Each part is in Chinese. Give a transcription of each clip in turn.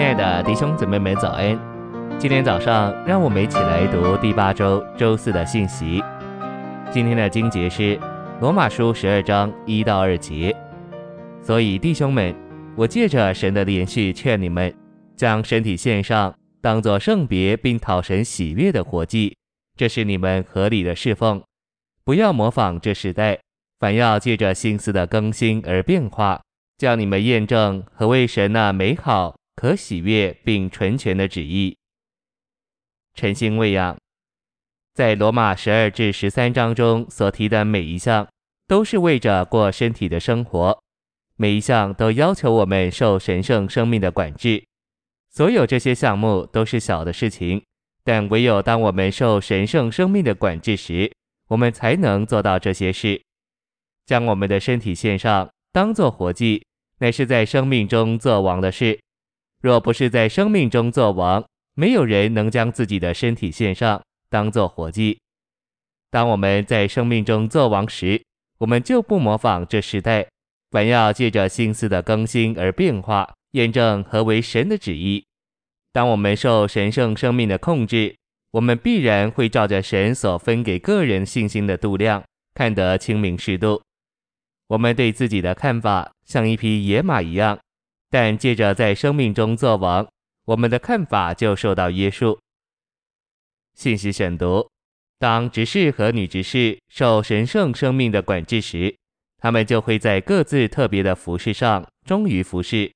亲爱的弟兄姊妹们，早安！今天早上，让我们一起来读第八周周四的信息。今天的经节是罗马书十二章一到二节。所以，弟兄们，我借着神的连续劝你们，将身体献上，当作圣别并讨神喜悦的活祭，这是你们合理的侍奉。不要模仿这时代，反要借着心思的更新而变化。叫你们验证何为神那美好、可喜悦并纯全的旨意。诚心喂养，在罗马十二至十三章中所提的每一项，都是为着过身体的生活，每一项都要求我们受神圣生命的管制。所有这些项目都是小的事情，但唯有当我们受神圣生命的管制时，我们才能做到这些事，将我们的身体献上，当做活祭。乃是在生命中做王的事。若不是在生命中作王，没有人能将自己的身体献上，当做活祭。当我们在生命中作王时，我们就不模仿这时代，反要借着心思的更新而变化，验证何为神的旨意。当我们受神圣生命的控制，我们必然会照着神所分给个人信心的度量，看得清明适度。我们对自己的看法像一匹野马一样，但借着在生命中作王，我们的看法就受到约束。信息选读：当执事和女执事受神圣生命的管制时，他们就会在各自特别的服饰上忠于服饰。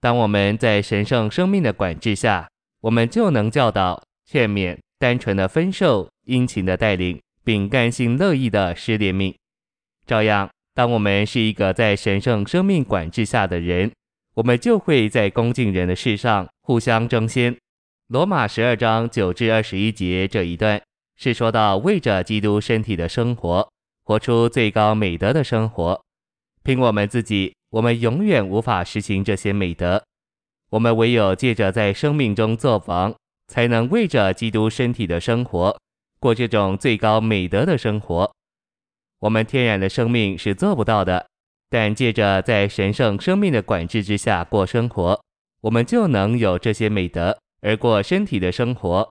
当我们在神圣生命的管制下，我们就能教导、劝勉、单纯的分受、殷勤的带领，并甘心乐意的施怜悯。照样。当我们是一个在神圣生命管制下的人，我们就会在恭敬人的事上互相争先。罗马十二章九至二十一节这一段是说到为着基督身体的生活，活出最高美德的生活。凭我们自己，我们永远无法实行这些美德。我们唯有借着在生命中作王，才能为着基督身体的生活，过这种最高美德的生活。我们天然的生命是做不到的，但借着在神圣生命的管制之下过生活，我们就能有这些美德而过身体的生活。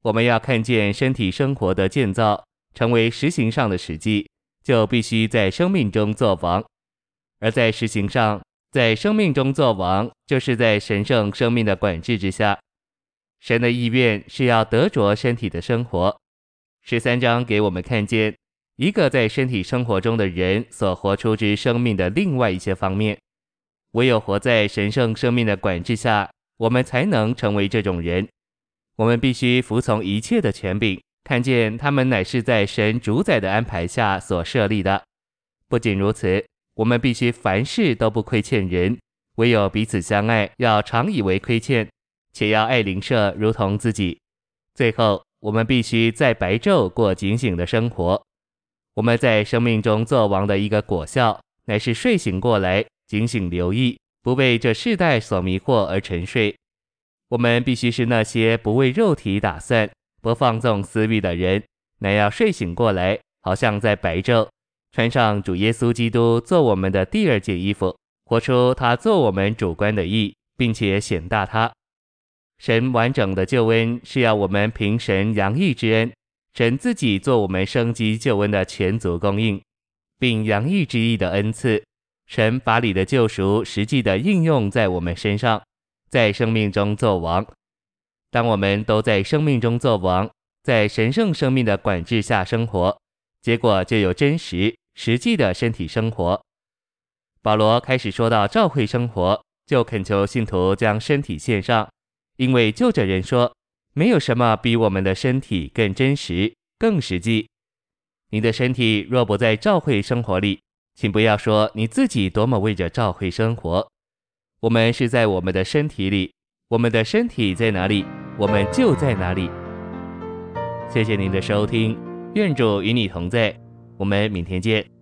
我们要看见身体生活的建造成为实行上的实际，就必须在生命中作王。而在实行上，在生命中作王，就是在神圣生命的管制之下。神的意愿是要得着身体的生活。十三章给我们看见。一个在身体生活中的人所活出之生命的另外一些方面，唯有活在神圣生命的管制下，我们才能成为这种人。我们必须服从一切的权柄，看见他们乃是在神主宰的安排下所设立的。不仅如此，我们必须凡事都不亏欠人，唯有彼此相爱，要常以为亏欠，且要爱邻舍如同自己。最后，我们必须在白昼过警醒的生活。我们在生命中作王的一个果效，乃是睡醒过来，警醒留意，不被这世代所迷惑而沉睡。我们必须是那些不为肉体打算、不放纵私欲的人，乃要睡醒过来，好像在白昼，穿上主耶稣基督做我们的第二件衣服，活出他做我们主观的义，并且显大他。神完整的救恩是要我们凭神洋溢之恩。神自己做我们生机救恩的全足供应，并洋溢之意的恩赐。神法理的救赎实际的应用在我们身上，在生命中作王。当我们都在生命中作王，在神圣生命的管制下生活，结果就有真实实际的身体生活。保罗开始说到教会生活，就恳求信徒将身体献上，因为就着人说。没有什么比我们的身体更真实、更实际。你的身体若不在教会生活里，请不要说你自己多么为着教会生活。我们是在我们的身体里，我们的身体在哪里，我们就在哪里。谢谢您的收听，愿主与你同在，我们明天见。